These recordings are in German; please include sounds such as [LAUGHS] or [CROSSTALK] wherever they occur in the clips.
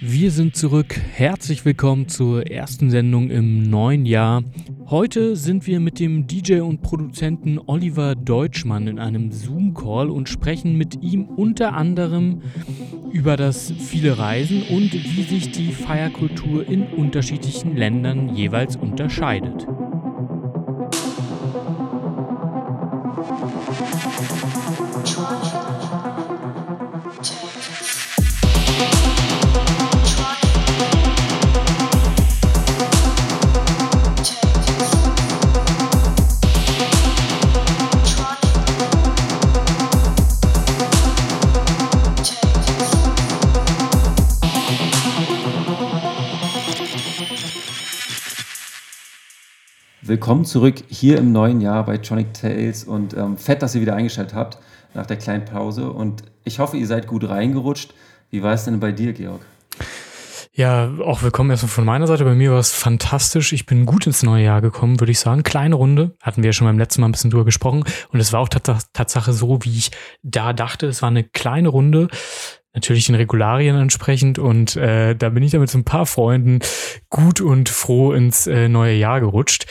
Wir sind zurück. Herzlich willkommen zur ersten Sendung im neuen Jahr. Heute sind wir mit dem DJ und Produzenten Oliver Deutschmann in einem Zoom-Call und sprechen mit ihm unter anderem über das viele Reisen und wie sich die Feierkultur in unterschiedlichen Ländern jeweils unterscheidet. Willkommen zurück hier im neuen Jahr bei Tronic Tales und ähm, fett, dass ihr wieder eingeschaltet habt nach der kleinen Pause und ich hoffe, ihr seid gut reingerutscht. Wie war es denn bei dir, Georg? Ja, auch willkommen erstmal von meiner Seite. Bei mir war es fantastisch. Ich bin gut ins neue Jahr gekommen, würde ich sagen. Kleine Runde, hatten wir ja schon beim letzten Mal ein bisschen drüber gesprochen. Und es war auch Tatsache so, wie ich da dachte. Es war eine kleine Runde natürlich den Regularien entsprechend und äh, da bin ich dann mit so ein paar Freunden gut und froh ins äh, neue Jahr gerutscht.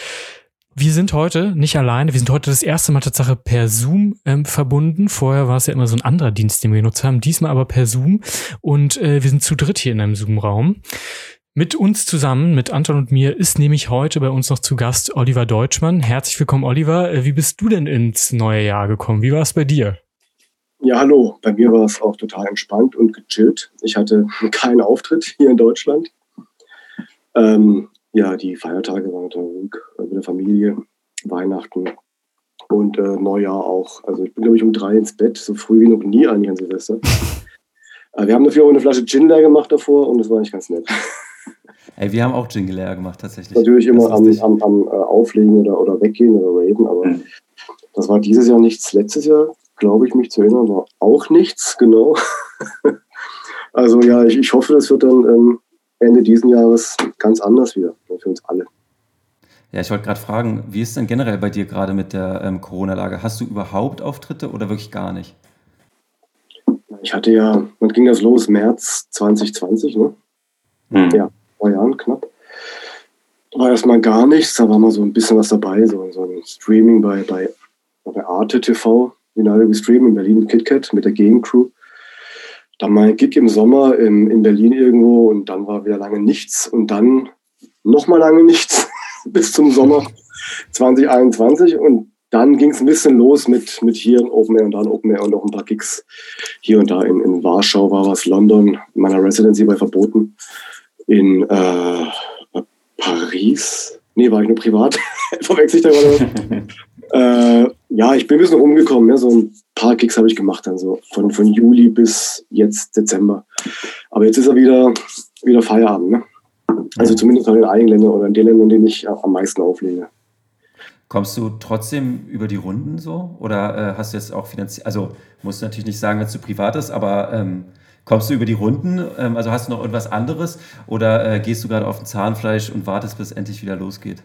Wir sind heute nicht alleine. Wir sind heute das erste Mal Tatsache per Zoom ähm, verbunden. Vorher war es ja immer so ein anderer Dienst, den wir genutzt haben. Diesmal aber per Zoom. Und äh, wir sind zu dritt hier in einem Zoom-Raum. Mit uns zusammen, mit Anton und mir, ist nämlich heute bei uns noch zu Gast Oliver Deutschmann. Herzlich willkommen, Oliver. Äh, wie bist du denn ins neue Jahr gekommen? Wie war es bei dir? Ja, hallo. Bei mir war es auch total entspannt und gechillt. Ich hatte keinen Auftritt hier in Deutschland. Ähm, ja, die Feiertage waren total ruhig äh, mit der Familie, Weihnachten und äh, Neujahr auch. Also ich bin, glaube ich, um drei ins Bett, so früh wie noch nie eigentlich an Silvester. äh, wir haben dafür auch eine Flasche Gin leer gemacht davor und das war nicht ganz nett. [LAUGHS] Ey, wir haben auch Gin leer gemacht, tatsächlich. Natürlich immer am, am, am äh, Auflegen oder, oder weggehen oder raven, aber mhm. das war dieses Jahr nichts. Letztes Jahr glaube ich, mich zu erinnern, war auch nichts, genau. [LAUGHS] also ja, ich, ich hoffe, das wird dann ähm, Ende diesen Jahres ganz anders wieder für uns alle. Ja, ich wollte gerade fragen, wie ist denn generell bei dir gerade mit der ähm, Corona-Lage? Hast du überhaupt Auftritte oder wirklich gar nicht? Ich hatte ja, wann ging das los? März 2020, ne? Hm. Ja, zwei Jahren knapp. War erstmal gar nichts, da war mal so ein bisschen was dabei, so, so ein Streaming bei, bei, bei Arte TV, United We Stream in Berlin mit KitKat, mit der Gegencrew. Dann mal ein Gig im Sommer in, in Berlin irgendwo und dann war wieder lange nichts und dann nochmal lange nichts [LAUGHS] bis zum Sommer 2021 und dann ging es ein bisschen los mit, mit hier ein Open Air und dann Open Air und noch ein paar Gigs hier und da. In, in Warschau war was, London, in meiner Residency bei Verboten. In äh, Paris, nee, war ich nur privat, [LAUGHS] verwechsel ich da gerade. [LAUGHS] äh, ja, ich bin ein bisschen rumgekommen. Ja, so ein paar Gigs habe ich gemacht, dann so von, von Juli bis jetzt Dezember. Aber jetzt ist er wieder, wieder Feierabend. Ne? Also zumindest in den eigenen Ländern oder in den Ländern, in denen ich am meisten auflege. Kommst du trotzdem über die Runden so? Oder äh, hast du jetzt auch finanziell, also musst du natürlich nicht sagen, wenn es zu privat ist, aber ähm, kommst du über die Runden? Ähm, also hast du noch irgendwas anderes? Oder äh, gehst du gerade auf ein Zahnfleisch und wartest, bis es endlich wieder losgeht?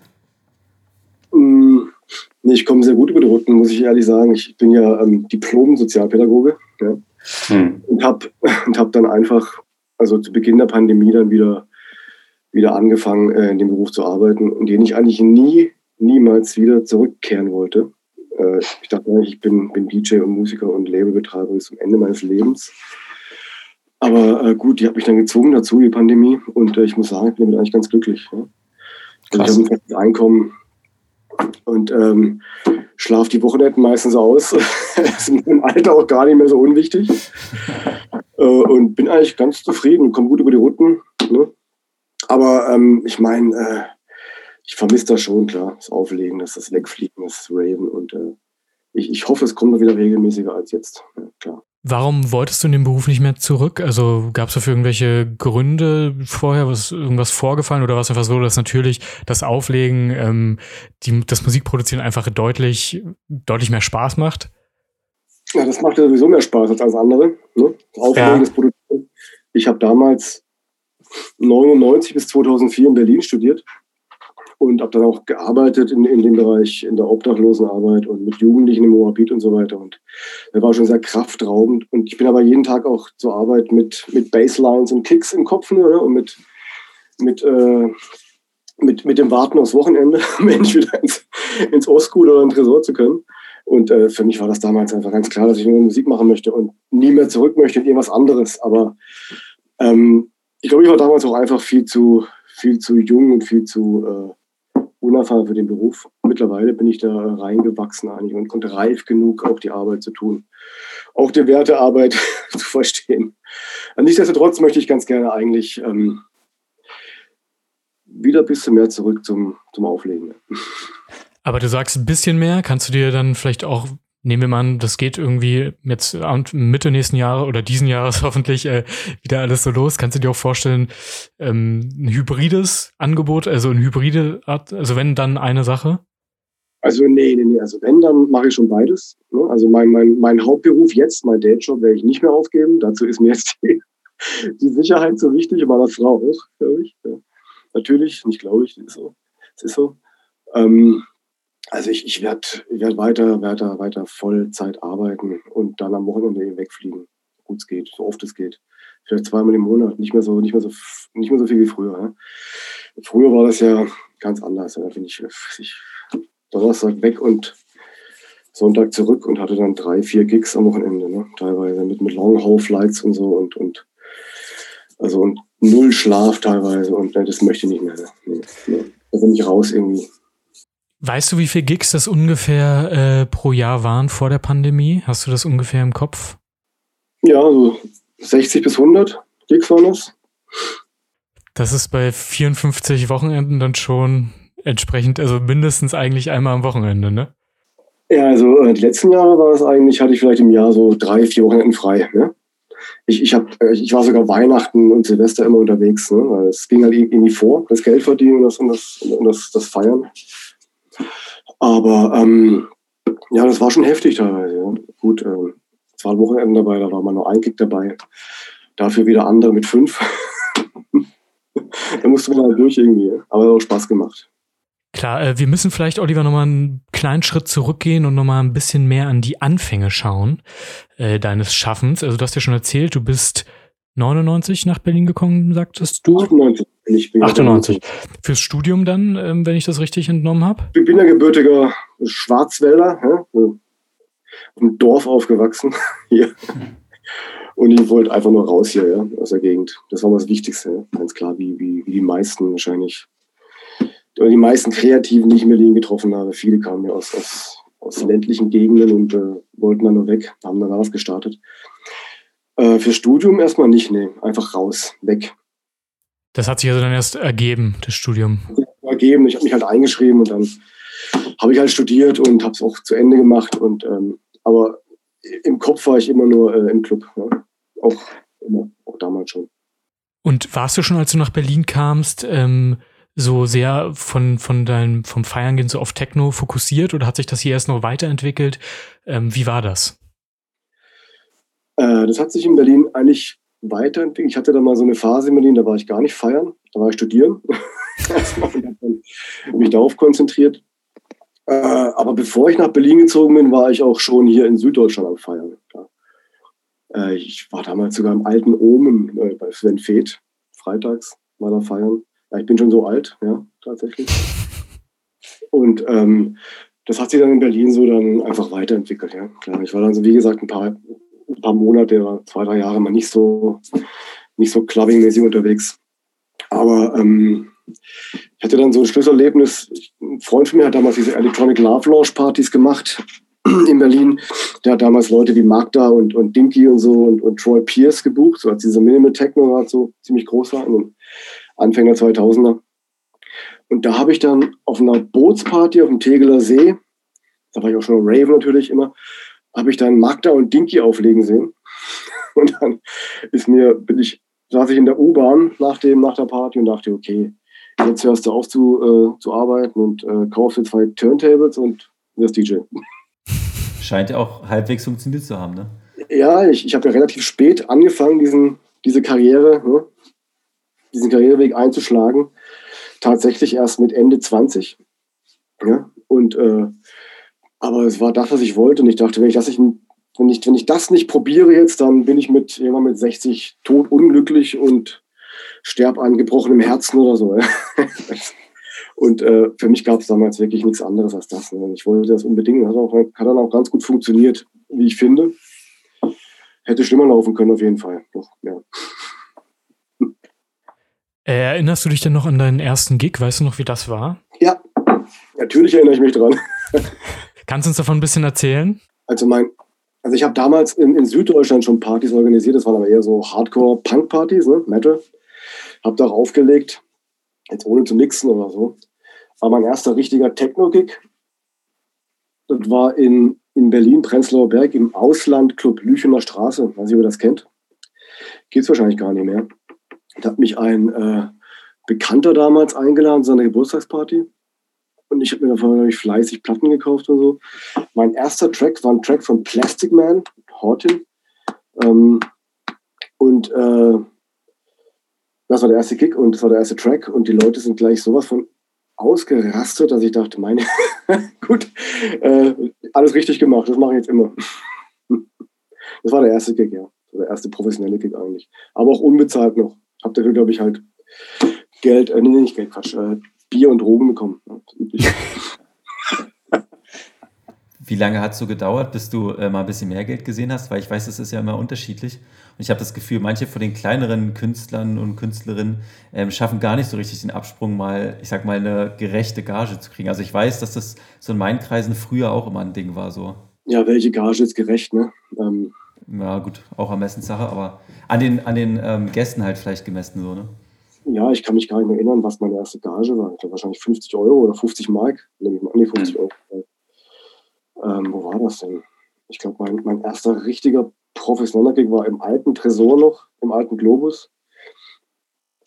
Nee, ich komme sehr gut über die Runden, muss ich ehrlich sagen. Ich bin ja ähm, Diplom-Sozialpädagoge ja, hm. und habe [LAUGHS] und hab dann einfach, also zu Beginn der Pandemie dann wieder, wieder angefangen, äh, in dem Beruf zu arbeiten und den ich eigentlich nie, niemals wieder zurückkehren wollte. Äh, ich dachte eigentlich, ich bin, bin DJ und Musiker und Labelbetreiber bis zum Ende meines Lebens. Aber äh, gut, die hat mich dann gezwungen dazu, die Pandemie. Und äh, ich muss sagen, ich bin damit eigentlich ganz glücklich. Ja. Also ich habe ein Einkommen, und ähm, schlaf die Wochenenden meistens aus. [LAUGHS] ist im Alter auch gar nicht mehr so unwichtig. [LAUGHS] äh, und bin eigentlich ganz zufrieden komme gut über die Routen. Ne? Aber ähm, ich meine, äh, ich vermisse das schon, klar. Das Auflegen, das, das Wegfliegen, das Raven. Und äh, ich, ich hoffe, es kommt wieder regelmäßiger als jetzt. Ja. Warum wolltest du in den Beruf nicht mehr zurück? Also gab es dafür irgendwelche Gründe vorher, was irgendwas vorgefallen oder war es einfach so, dass natürlich das Auflegen, ähm, die, das Musikproduzieren einfach deutlich, deutlich mehr Spaß macht? Ja, das macht ja sowieso mehr Spaß als alles andere. Ne? Das Auflegen, ja. das Produzieren. Ich habe damals 99 bis 2004 in Berlin studiert und habe dann auch gearbeitet in, in dem Bereich, in der Obdachlosenarbeit und mit Jugendlichen im Moabit und so weiter. Und der war schon sehr kraftraubend. Und ich bin aber jeden Tag auch zur Arbeit mit, mit Basslines und Kicks im Kopf nur, ne? und mit, mit, äh, mit, mit dem Warten aufs Wochenende, [LAUGHS] Mensch wieder ins, ins Ostschool oder in Tresor zu können. Und äh, für mich war das damals einfach ganz klar, dass ich nur Musik machen möchte und nie mehr zurück möchte in irgendwas anderes. Aber ähm, ich glaube, ich war damals auch einfach viel zu, viel zu jung und viel zu äh, unerfahren für den Beruf. Mittlerweile bin ich da reingewachsen eigentlich und konnte reif genug auch die Arbeit zu tun, auch die Wertearbeit [LAUGHS] zu verstehen. Nichtsdestotrotz möchte ich ganz gerne eigentlich ähm, wieder ein bisschen mehr zurück zum, zum Auflegen. Aber du sagst ein bisschen mehr, kannst du dir dann vielleicht auch nehmen wir mal an, das geht irgendwie jetzt Mitte nächsten Jahres oder diesen Jahres [LAUGHS] hoffentlich äh, wieder alles so los. Kannst du dir auch vorstellen, ähm, ein hybrides Angebot, also eine hybride Art, also wenn dann eine Sache? Also nee, nee, nee. Also wenn, dann mache ich schon beides. Ne? Also mein, mein, mein Hauptberuf jetzt, mein Dayjob, werde ich nicht mehr aufgeben. Dazu ist mir [LAUGHS] jetzt die, die Sicherheit so wichtig und meiner Frau auch, glaube ich. Ja. Natürlich, nicht glaube ich, das ist so. Es ist so. Ähm, also ich, ich werde werd weiter, weiter, weiter Vollzeit arbeiten und dann am Wochenende wegfliegen, so gut es geht, so oft es geht. Vielleicht zweimal im Monat, nicht mehr so, nicht mehr so, nicht mehr so viel wie früher. Ne? Früher war das ja ganz anders. Da bin ich, ich Donnerstag weg und Sonntag zurück und hatte dann drei, vier Gigs am Wochenende, ne? teilweise mit, mit Long Haul Flights und so und, und also und null Schlaf teilweise und ne, das möchte ich nicht mehr. Ne? Nee, nee. Da bin ich raus irgendwie. Weißt du, wie viele Gigs das ungefähr äh, pro Jahr waren vor der Pandemie? Hast du das ungefähr im Kopf? Ja, so 60 bis 100 Gigs waren das. Das ist bei 54 Wochenenden dann schon entsprechend, also mindestens eigentlich einmal am Wochenende, ne? Ja, also äh, die letzten Jahre war es eigentlich, hatte ich vielleicht im Jahr so drei, vier Wochenenden frei. Ne? Ich, ich, hab, äh, ich war sogar Weihnachten und Silvester immer unterwegs, ne? weil es ging halt irgendwie vor, das Geld verdienen und das, und das, und das, das Feiern. Aber ähm, ja, das war schon heftig teilweise. Ja. Gut, ähm, es war ein Wochenende dabei, da war mal nur ein Kick dabei. Dafür wieder andere mit fünf. [LAUGHS] da musste man halt durch irgendwie. Aber es hat auch Spaß gemacht. Klar, äh, wir müssen vielleicht, Oliver, nochmal einen kleinen Schritt zurückgehen und nochmal ein bisschen mehr an die Anfänge schauen äh, deines Schaffens. Also du hast ja schon erzählt, du bist 99 nach Berlin gekommen, sagtest du? 98. Ich bin 98. Fürs Studium dann, ähm, wenn ich das richtig entnommen habe? Ich bin ja gebürtiger Schwarzwälder, ja, im Dorf aufgewachsen [LAUGHS] hier. Und ich wollte einfach nur raus hier, ja, aus der Gegend. Das war mal das Wichtigste, ja. ganz klar, wie, wie, wie die meisten wahrscheinlich, die meisten Kreativen, die ich in Berlin getroffen habe, viele kamen ja aus, aus, aus ländlichen Gegenden und äh, wollten dann nur weg, haben dann was gestartet. Äh, für Studium erstmal nicht, nee. Einfach raus, weg. Das hat sich also dann erst ergeben, das Studium. Ergeben. Ich habe mich halt eingeschrieben und dann habe ich halt studiert und habe es auch zu Ende gemacht. Und ähm, aber im Kopf war ich immer nur äh, im Club. Ja. Auch immer, auch damals schon. Und warst du schon, als du nach Berlin kamst, ähm, so sehr von, von deinem, vom Feiern gehen so auf Techno fokussiert oder hat sich das hier erst noch weiterentwickelt? Ähm, wie war das? Äh, das hat sich in Berlin eigentlich weiterentwickelt. Ich hatte da mal so eine Phase in Berlin, da war ich gar nicht feiern, da war ich studieren. [LAUGHS] und habe mich darauf konzentriert. Äh, aber bevor ich nach Berlin gezogen bin, war ich auch schon hier in Süddeutschland am Feiern. Ja. Äh, ich war damals sogar im alten Omen äh, bei Sven Feth, freitags mal da feiern. Ja, ich bin schon so alt, ja, tatsächlich. Und ähm, das hat sich dann in Berlin so dann einfach weiterentwickelt, ja. Klar, ich war dann so, wie gesagt, ein paar ein paar Monate oder zwei, drei Jahre mal nicht so, nicht so clubbing-mäßig unterwegs. Aber ähm, ich hatte dann so ein Schlüsselerlebnis. Ein Freund von mir hat damals diese Electronic Love Launch Partys gemacht [CLEARS THROAT] in Berlin. Der hat damals Leute wie Magda und, und Dinky und so und, und Troy Pierce gebucht, so als diese Minimal Techno war so ziemlich groß war in den Anfänger 2000er. Und da habe ich dann auf einer Bootsparty auf dem Tegeler See, da war ich auch schon Rave natürlich immer, habe ich dann Magda und Dinky auflegen sehen. [LAUGHS] Und dann ist mir, bin ich, saß ich in der U-Bahn nach, dem, nach der Party und dachte, okay, jetzt hörst du auf zu, äh, zu arbeiten und äh, kaufst dir zwei Turntables und wirst DJ. [LAUGHS] Scheint ja auch halbwegs funktioniert zu haben, ne? Ja, ich, ich habe ja relativ spät angefangen, diesen, diese Karriere, ne? diesen Karriereweg einzuschlagen. tatsächlich erst mit Ende 20. Ja, und äh, aber es war das, was ich wollte. Und ich dachte, wenn ich das nicht, wenn ich, wenn ich das nicht probiere jetzt, dann bin ich mit irgendwann mit 60 tot unglücklich und sterb an gebrochenem Herzen oder so. [LAUGHS] und äh, für mich gab es damals wirklich nichts anderes als das. Ne? Ich wollte das unbedingt. Hat, auch, hat dann auch ganz gut funktioniert, wie ich finde. Hätte schlimmer laufen können, auf jeden Fall. Doch, ja. Erinnerst du dich denn noch an deinen ersten Gig? Weißt du noch, wie das war? Ja, natürlich erinnere ich mich dran. [LAUGHS] Kannst du uns davon ein bisschen erzählen? Also mein, also ich habe damals in, in, Süddeutschland schon Partys organisiert, das waren aber eher so Hardcore-Punk-Partys, ne? Metal. Hab da aufgelegt, jetzt ohne zu mixen oder so. War mein erster richtiger Techno-Gig. Das war in, in Berlin, Prenzlauer Berg, im Ausland-Club Lüchener Straße. Weiß nicht, ob ihr das kennt. Geht's wahrscheinlich gar nicht mehr. Da hat mich ein äh, Bekannter damals eingeladen zu seiner Geburtstagsparty. Und ich habe mir davon ich, fleißig Platten gekauft und so. Mein erster Track war ein Track von Plastic Man, Horton. Ähm, und äh, das war der erste Kick und das war der erste Track. Und die Leute sind gleich sowas von ausgerastet, dass ich dachte, meine, [LAUGHS] gut, äh, alles richtig gemacht, das mache ich jetzt immer. [LAUGHS] das war der erste Kick, ja. Der erste professionelle Kick eigentlich. Aber auch unbezahlt noch. Hab dafür, glaube ich, halt Geld, äh, nee, nicht Geld, Quatsch, äh, Bier und Drogen bekommen. [LAUGHS] Wie lange hat es so gedauert, bis du äh, mal ein bisschen mehr Geld gesehen hast? Weil ich weiß, das ist ja immer unterschiedlich. Und ich habe das Gefühl, manche von den kleineren Künstlern und Künstlerinnen ähm, schaffen gar nicht so richtig den Absprung, mal, ich sag mal, eine gerechte Gage zu kriegen. Also ich weiß, dass das so in meinen Kreisen früher auch immer ein Ding war. so. Ja, welche Gage ist gerecht, ne? Ähm, ja, gut, auch Ermessenssache, aber an den, an den ähm, Gästen halt vielleicht gemessen, so, ne? Ja, ich kann mich gar nicht mehr erinnern, was meine erste Gage war. Ich glaube wahrscheinlich 50 Euro oder 50 Mark. Nehme ich mal an, nee, 50 Euro. Ähm, wo war das denn? Ich glaube, mein, mein erster richtiger professioneller Gig war im alten Tresor noch, im alten Globus.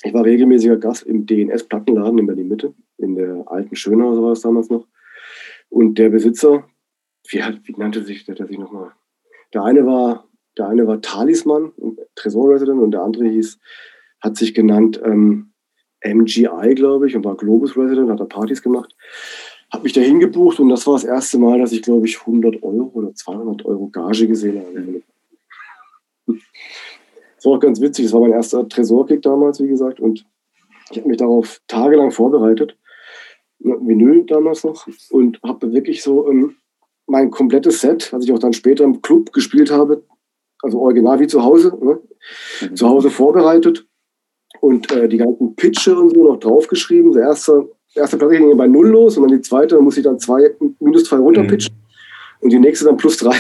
Ich war regelmäßiger Gast im DNS-Plattenladen in Berlin-Mitte, in der alten Schönau, so war es damals noch. Und der Besitzer, wie, hat, wie nannte sich der, der sich nochmal? Der eine war, der eine war Talisman, Tresor-Resident, und der andere hieß hat sich genannt ähm, MGI, glaube ich, und war Globus Resident, hat da Partys gemacht. Habe mich da hingebucht und das war das erste Mal, dass ich, glaube ich, 100 Euro oder 200 Euro Gage gesehen habe. Das [LAUGHS] war auch ganz witzig. Das war mein erster Tresorkick damals, wie gesagt, und ich habe mich darauf tagelang vorbereitet. Ne, Vinyl damals noch und habe wirklich so ähm, mein komplettes Set, was ich auch dann später im Club gespielt habe, also original wie zu Hause, ne? mhm. zu Hause vorbereitet und äh, die ganzen Pitche und so noch draufgeschrieben. Der erste, erste Platte ging bei null los und dann die zweite, dann muss ich dann zwei, minus zwei runterpitchen mhm. und die nächste dann plus drei.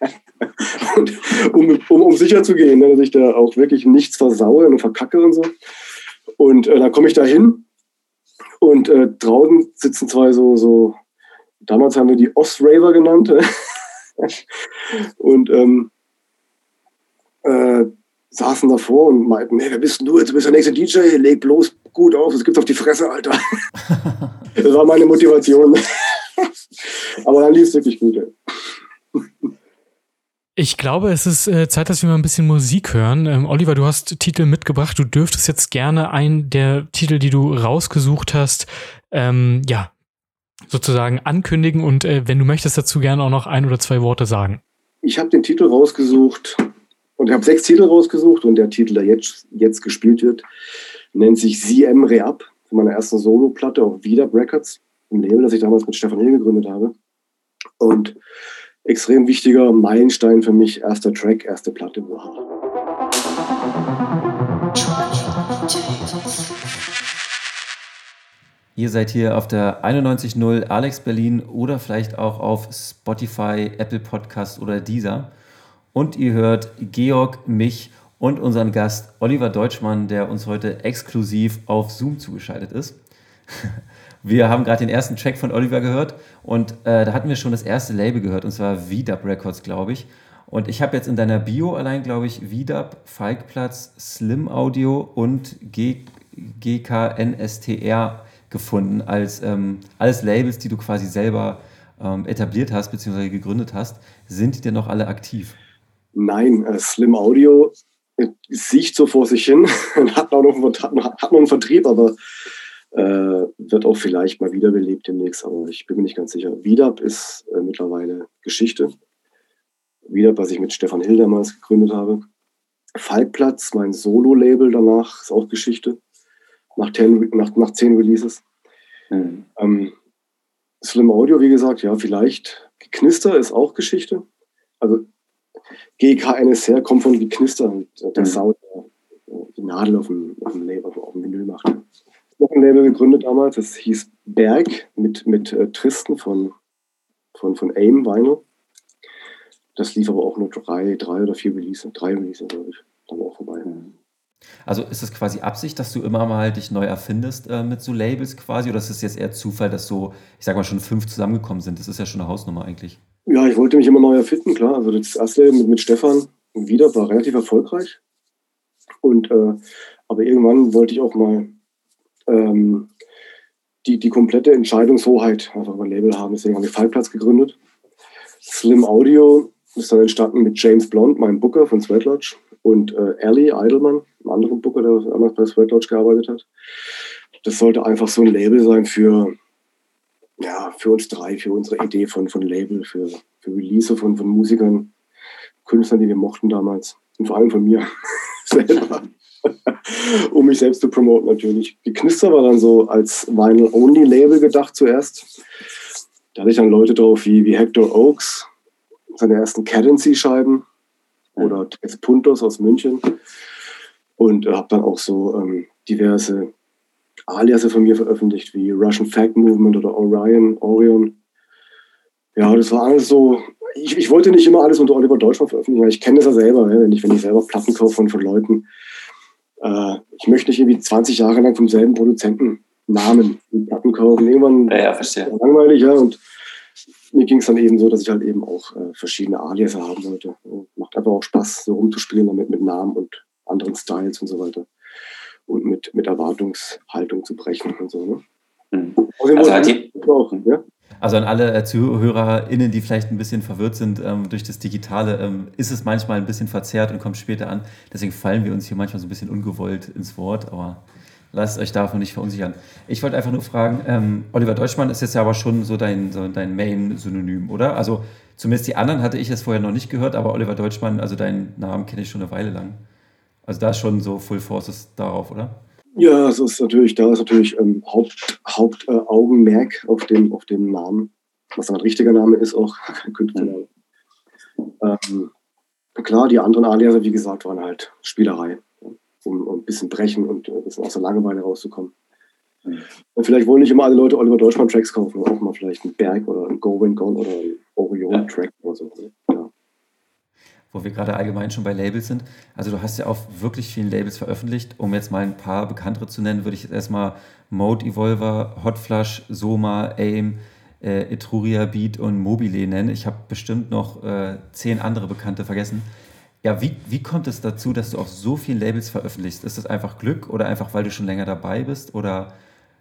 [LAUGHS] und, um, um, um sicher zu gehen, ne, dass ich da auch wirklich nichts versaue und verkacke und so. Und äh, dann komme ich da hin und äh, draußen sitzen zwei so, so, damals haben wir die Ostraver genannt. [LAUGHS] und ähm, äh, saßen davor und meinten, hey, wer bist denn du? Jetzt bist der nächste DJ, leg bloß gut auf, es gibt's auf die Fresse, Alter. [LAUGHS] das war meine Motivation. Aber dann lief es wirklich gut. Ich glaube, es ist äh, Zeit, dass wir mal ein bisschen Musik hören. Ähm, Oliver, du hast Titel mitgebracht. Du dürftest jetzt gerne einen der Titel, die du rausgesucht hast, ähm, ja, sozusagen ankündigen und äh, wenn du möchtest, dazu gerne auch noch ein oder zwei Worte sagen. Ich habe den Titel rausgesucht, und ich habe sechs Titel rausgesucht und der Titel, der jetzt, jetzt gespielt wird, nennt sich CM Reab von meiner ersten Solo-Platte auf Wieder Records, ein Label, das ich damals mit Stefan Hill gegründet habe. Und extrem wichtiger Meilenstein für mich, erster Track, erste Platte. Ihr seid hier auf der 91.0 Alex Berlin oder vielleicht auch auf Spotify, Apple Podcast oder Deezer. Und ihr hört Georg, mich und unseren Gast Oliver Deutschmann, der uns heute exklusiv auf Zoom zugeschaltet ist. [LAUGHS] Wir haben gerade den ersten Track von Oliver gehört und äh, da hatten wir schon das erste Label gehört und zwar VDub Records, glaube ich. Und ich habe jetzt in deiner Bio allein, glaube ich, VDub, Falkplatz, Slim Audio und G GKNSTR gefunden als ähm, alles Labels, die du quasi selber ähm, etabliert hast bzw. gegründet hast. Sind die denn noch alle aktiv? Nein, äh, Slim Audio äh, sieht so vor sich hin, [LAUGHS] hat noch einen, hat, noch einen Vertrieb, aber Äh, wird auch vielleicht mal wiederbelebt demnächst, aber ich bin mir nicht ganz sicher. Wiedab ist äh, mittlerweile Geschichte. Wiedab, was ich mit Stefan Hill damals gegründet habe. Falkplatz, mein Solo-Label danach, ist auch Geschichte. Nach, ten, nach, nach zehn Releases. Mhm. Ähm, Slim Audio, wie gesagt, ja, vielleicht. Knister ist auch Geschichte. Also GKNSR kommt von Geknister, der mhm. Sound, die Nadel auf dem, auf dem Label, auf dem Vinyl macht. Noch ein Label gegründet damals, das hieß Berg mit, mit äh, Tristen von, von, von AIM Vinyl. Das lief aber auch nur drei, drei oder vier Releases, drei Releases, glaube ich, dann auch vorbei. Mhm. Also ist es quasi Absicht, dass du immer mal dich neu erfindest äh, mit so Labels quasi? Oder ist es jetzt eher Zufall, dass so, ich sag mal, schon fünf zusammengekommen sind? Das ist ja schon eine Hausnummer eigentlich. Ja, ich wollte mich immer neu erfinden, klar. Also das erste mit, mit Stefan wieder war relativ erfolgreich. Und äh, aber irgendwann wollte ich auch mal ähm, die, die komplette Entscheidungshoheit einfach über ein Label haben. Deswegen haben wir Fallplatz gegründet. Slim Audio ist dann entstanden mit James Blond, meinem Booker von Sweat Lodge, und äh, Ali Eidelmann, einem anderen Booker, der damals bei Sweat Lodge gearbeitet hat. Das sollte einfach so ein Label sein für, ja, für uns drei, für unsere Idee von, von Label, für, für Release von, von Musikern, Künstlern, die wir mochten damals. Und vor allem von mir [LAUGHS] selber. um mich selbst zu promoten natürlich. Die Knister war dann so als Vinyl-Only-Label gedacht zuerst. Da hatte ich dann Leute drauf wie, wie Hector Oaks, seine ersten Cadency-Scheiben oder Tess Puntos aus München und habe dann auch so ähm, diverse Aliase von mir veröffentlicht, wie Russian Fact Movement oder Orion, Orion. Ja, das war alles so. Ich, ich wollte nicht immer alles unter Oliver Deutschmann veröffentlichen, weil ich kenne das ja selber, wenn, ich, wenn ich selber Platten kaufe von, von Leuten. Äh, ich möchte nicht irgendwie 20 Jahre lang vom selben Produzenten Namen Platten kaufen. Irgendwann ja, ja, verstehe. langweilig, ja. Und mir ging es dann eben so, dass ich halt eben auch äh, verschiedene Alias haben wollte. Und macht einfach auch Spaß, so rumzuspielen damit mit Namen und anderen Styles und so weiter. Und mit, mit Erwartungshaltung zu brechen und so. Ne? Mhm. Also, halt die, ja? also an alle äh, ZuhörerInnen, die vielleicht ein bisschen verwirrt sind ähm, durch das Digitale, ähm, ist es manchmal ein bisschen verzerrt und kommt später an. Deswegen fallen wir uns hier manchmal so ein bisschen ungewollt ins Wort, aber lasst euch davon nicht verunsichern. Ich wollte einfach nur fragen, ähm, Oliver Deutschmann ist jetzt ja aber schon so dein, so dein Main-Synonym, oder? Also zumindest die anderen hatte ich jetzt vorher noch nicht gehört, aber Oliver Deutschmann, also deinen Namen kenne ich schon eine Weile lang. Also da ist schon so Full Forces darauf, oder? Ja, es ist natürlich, da ist natürlich ähm, Hauptaugenmerk Haupt, äh, auf, dem, auf dem Namen, was dann ein richtiger Name ist, auch [LAUGHS] kein Künstlername. Ähm, klar, die anderen Alias, wie gesagt, waren halt Spielerei um, um ein bisschen brechen und ein bisschen aus der Langeweile rauszukommen. Und vielleicht wollen nicht immer alle Leute Oliver Deutschmann Tracks kaufen, auch mal vielleicht einen Berg oder einen Go Win Gone oder einen Orion Track oder so. Wo wir gerade allgemein schon bei Labels sind. Also du hast ja auf wirklich vielen Labels veröffentlicht. Um jetzt mal ein paar bekanntere zu nennen, würde ich jetzt erstmal Mode Evolver, Hot Flush, Soma, AIM, äh, Etruria Beat und Mobile nennen. Ich habe bestimmt noch äh, zehn andere Bekannte vergessen. Ja, wie, wie kommt es dazu, dass du auf so vielen Labels veröffentlichst? Ist das einfach Glück oder einfach, weil du schon länger dabei bist? Oder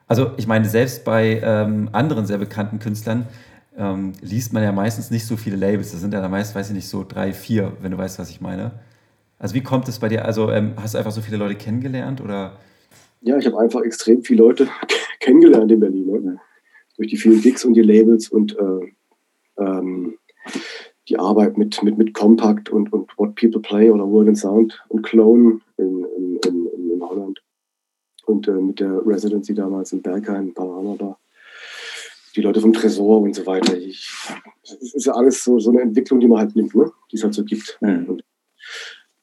also ich meine, selbst bei ähm, anderen sehr bekannten Künstlern ähm, liest man ja meistens nicht so viele Labels. Das sind ja meist, weiß ich nicht, so drei, vier, wenn du weißt, was ich meine. Also wie kommt es bei dir? Also ähm, hast du einfach so viele Leute kennengelernt oder? Ja, ich habe einfach extrem viele Leute [LAUGHS] kennengelernt in Berlin. Ne? Durch die vielen Gigs und die Labels und äh, ähm, die Arbeit mit, mit, mit Compact und, und What People Play oder Word and Sound und Clone in, in, in, in Holland. Und äh, mit der Residency damals in Bergheim, Panama da. Die Leute vom Tresor und so weiter. Ich, es ist ja alles so, so eine Entwicklung, die man halt nimmt, ne? die es halt so gibt. Mhm. Und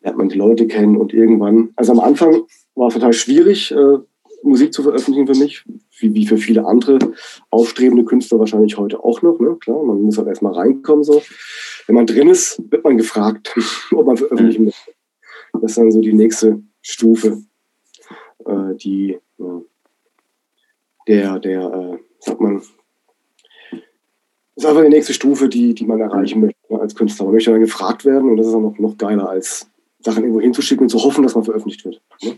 lernt man die Leute kennen und irgendwann, also am Anfang war es total schwierig, äh, Musik zu veröffentlichen für mich, wie, wie für viele andere aufstrebende Künstler wahrscheinlich heute auch noch. Ne? Klar, man muss halt erstmal reinkommen. So. Wenn man drin ist, wird man gefragt, [LAUGHS] ob man veröffentlichen möchte. Das ist dann so die nächste Stufe, äh, die äh, der, der, äh, sagt man, ist einfach die nächste Stufe, die, die man erreichen möchte ne, als Künstler. Man möchte dann gefragt werden und das ist dann noch, noch geiler, als Sachen irgendwo hinzuschicken und zu hoffen, dass man veröffentlicht wird. Ne?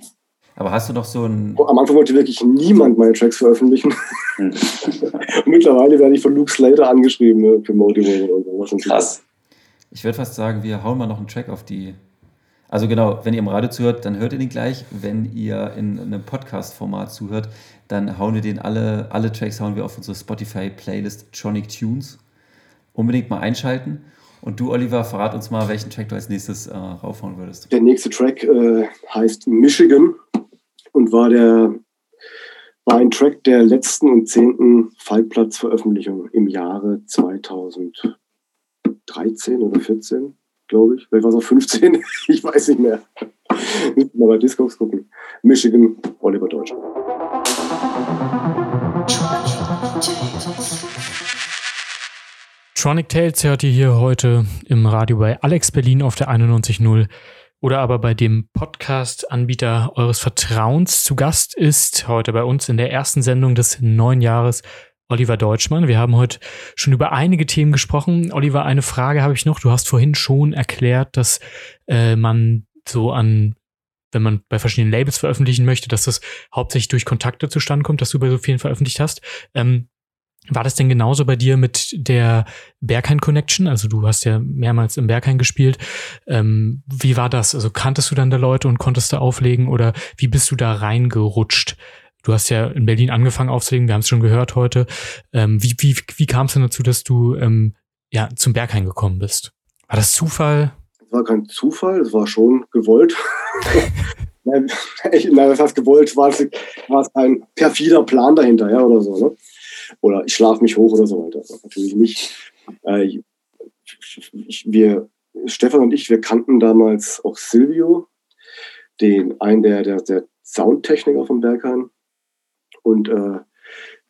Aber hast du noch so ein. Am Anfang wollte wirklich niemand meine Tracks veröffentlichen. Hm. [LAUGHS] mittlerweile werde ich von Luke Slater angeschrieben ne, für Motivator und sowas. Krass. Ich würde fast sagen, wir hauen mal noch einen Track auf die, Also genau, wenn ihr im Radio zuhört, dann hört ihr den gleich. Wenn ihr in einem Podcast-Format zuhört, dann hauen wir den alle, alle Tracks hauen wir auf unsere Spotify-Playlist Tronic Tunes. Unbedingt mal einschalten. Und du, Oliver, verrat uns mal, welchen Track du als nächstes äh, raufhauen würdest. Der nächste Track äh, heißt Michigan und war der war ein Track der letzten und zehnten Falkplatz-Veröffentlichung im Jahre 2013 oder 14, glaube ich. Vielleicht war es auch 15, [LAUGHS] ich weiß nicht mehr. Müssen wir bei Discogs gucken. Michigan, Oliver Deutsch. Tronic Tales hört ihr hier heute im Radio bei Alex Berlin auf der 91.0 oder aber bei dem Podcast-Anbieter eures Vertrauens. Zu Gast ist heute bei uns in der ersten Sendung des neuen Jahres Oliver Deutschmann. Wir haben heute schon über einige Themen gesprochen. Oliver, eine Frage habe ich noch. Du hast vorhin schon erklärt, dass äh, man so an, wenn man bei verschiedenen Labels veröffentlichen möchte, dass das hauptsächlich durch Kontakte zustande kommt, dass du bei so vielen veröffentlicht hast. Ähm, war das denn genauso bei dir mit der Berghain Connection? Also du hast ja mehrmals im Berghain gespielt. Ähm, wie war das? Also kanntest du dann da Leute und konntest da auflegen oder wie bist du da reingerutscht? Du hast ja in Berlin angefangen aufzulegen, wir haben es schon gehört heute. Ähm, wie wie, wie kam es denn dazu, dass du ähm, ja, zum Berghain gekommen bist? War das Zufall? Es war kein Zufall, es war schon gewollt. [LAUGHS] nein, das heißt gewollt, war es, war es ein perfider Plan dahinter, ja, oder so, ne? oder ich schlafe mich hoch oder so weiter. Natürlich nicht. Äh, wir, Stefan und ich, wir kannten damals auch Silvio, den einen der, der, der Soundtechniker vom Berghain. Und äh,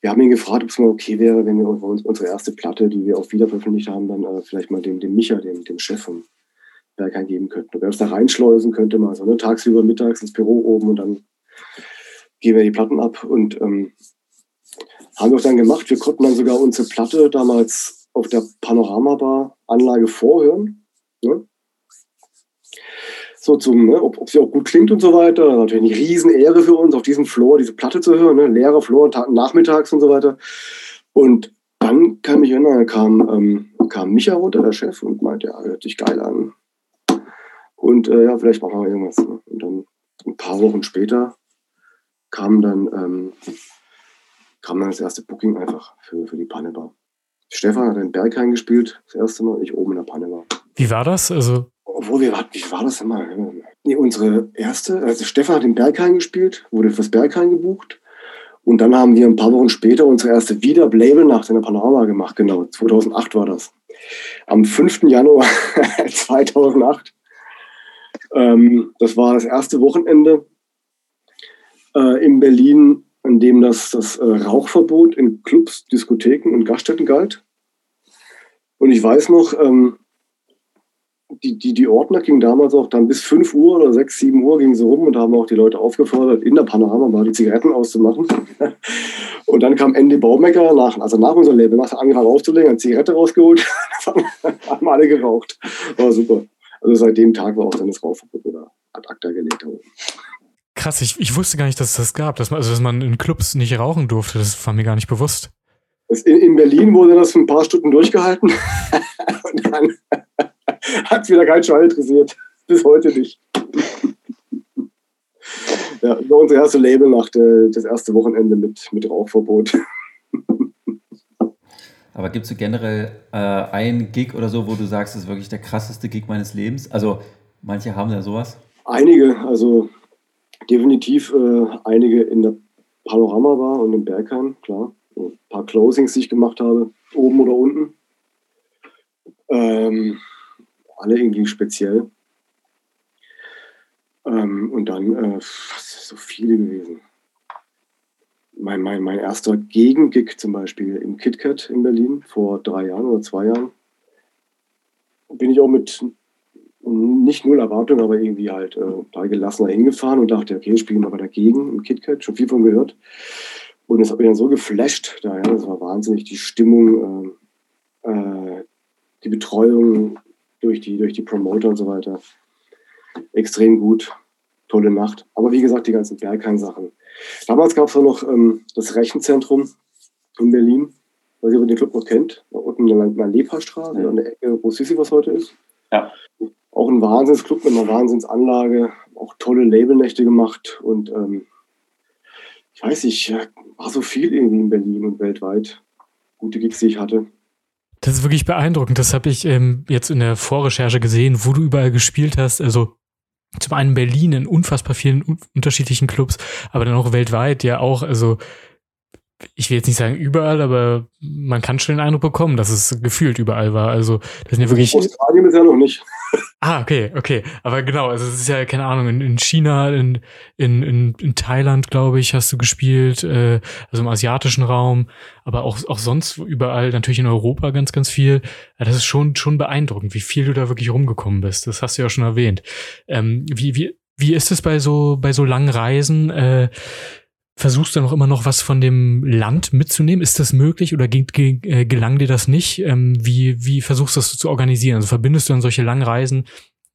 wir haben ihn gefragt, ob es mal okay wäre, wenn wir uns unsere erste Platte, die wir auch wieder veröffentlicht haben, dann äh, vielleicht mal dem, dem Micha, dem, dem Chef vom Berghain geben könnten. Ob er uns da reinschleusen könnte, mal so ne, tagsüber, mittags ins Büro oben und dann geben wir die Platten ab. Und ähm, haben wir auch dann gemacht. Wir konnten dann sogar unsere Platte damals auf der Panorama-Bar-Anlage vorhören. Ne? So zum, ne, ob, ob, sie auch gut klingt und so weiter. Natürlich eine Riesenehre für uns, auf diesem Floor diese Platte zu hören. Ne? Leerer Floor, nachmittags und so weiter. Und dann kam ich erinnern, kam, ähm, kam Micha runter, der Chef, und meinte, ja, hört sich geil an. Und äh, ja, vielleicht machen wir irgendwas. Ne? Und dann ein paar Wochen später kam dann ähm, kam dann das erste Booking einfach für, für die Pannebar. Stefan hat in Berghain gespielt, das erste Mal, ich oben in der Panne. Wie war das? Also obwohl wir wie war das immer? Nee, unsere erste, also Stefan hat in Berghain gespielt, wurde fürs Berghain gebucht. Und dann haben wir ein paar Wochen später unsere erste Wieder-Label-Nacht in der Panorama gemacht, genau. 2008 war das. Am 5. Januar [LAUGHS] 2008. Ähm, das war das erste Wochenende äh, in Berlin an dem das, das äh, Rauchverbot in Clubs, Diskotheken und Gaststätten galt. Und ich weiß noch, ähm, die, die, die Ordner gingen damals auch dann bis 5 Uhr oder 6, 7 Uhr gingen sie rum und haben auch die Leute aufgefordert, in der Panorama mal die Zigaretten auszumachen. [LAUGHS] und dann kam Andy Baumecker nach, also nach unserem Label, nach angefangen aufzulegen, eine Zigarette rausgeholt, [LAUGHS] haben alle geraucht. War super. Also seit dem Tag war auch dann das Rauchverbot oder ad acta gelegt. Krass, ich, ich wusste gar nicht, dass es das gab, dass man, also dass man in Clubs nicht rauchen durfte. Das war mir gar nicht bewusst. In, in Berlin wurde das ein paar Stunden durchgehalten [LAUGHS] und dann [LAUGHS] hat es wieder kein Schwein interessiert. Bis heute nicht. [LAUGHS] ja, war unsere erste Label nach der, das erste Wochenende mit, mit Rauchverbot. [LAUGHS] Aber gibt es generell äh, einen Gig oder so, wo du sagst, das ist wirklich der krasseste Gig meines Lebens? Also manche haben ja sowas. Einige, also definitiv äh, einige in der Panorama war und im Berghain, klar. Ein paar Closings, die ich gemacht habe, oben oder unten. Ähm, alle irgendwie speziell. Ähm, und dann, äh, so viele gewesen. Mein, mein, mein erster Gegengig zum Beispiel im KitKat in Berlin vor drei Jahren oder zwei Jahren. Bin ich auch mit nicht null Erwartung, aber irgendwie halt äh, da gelassener hingefahren und dachte, okay, spielen wir mal dagegen im KitKat, schon viel von gehört. Und das hat mich dann so geflasht, da, ja, das war wahnsinnig, die Stimmung, äh, äh, die Betreuung durch die, durch die Promoter und so weiter. Extrem gut, tolle Nacht. Aber wie gesagt, die ganzen Berghain-Sachen. Damals gab es auch noch ähm, das Rechenzentrum in Berlin, weiß ich, ob ihr den Club noch kennt, da unten in der Lepastraße, ja. an der Ecke, wo Sissi was heute ist. Ja auch ein Wahnsinnsclub mit einer Wahnsinnsanlage, auch tolle Labelnächte gemacht und ähm, ich weiß nicht, war so viel irgendwie in Berlin und weltweit. Gute Gigs, die ich hatte. Das ist wirklich beeindruckend. Das habe ich ähm, jetzt in der Vorrecherche gesehen, wo du überall gespielt hast. Also zum einen Berlin in unfassbar vielen un unterschiedlichen Clubs, aber dann auch weltweit ja auch. Also ich will jetzt nicht sagen überall, aber man kann schon den Eindruck bekommen, dass es gefühlt überall war. Also das sind ja wirklich. Australien bisher noch nicht. [LAUGHS] Ah, okay, okay. Aber genau, also es ist ja, keine Ahnung, in, in China, in, in, in, in Thailand, glaube ich, hast du gespielt, äh, also im asiatischen Raum, aber auch, auch sonst überall, natürlich in Europa ganz, ganz viel. Ja, das ist schon, schon beeindruckend, wie viel du da wirklich rumgekommen bist. Das hast du ja schon erwähnt. Ähm, wie, wie, wie ist es bei so, bei so langen Reisen? Äh, Versuchst du noch immer noch was von dem Land mitzunehmen? Ist das möglich oder ge äh, gelang dir das nicht? Ähm, wie, wie versuchst du das zu organisieren? Also verbindest du dann solche langen Reisen,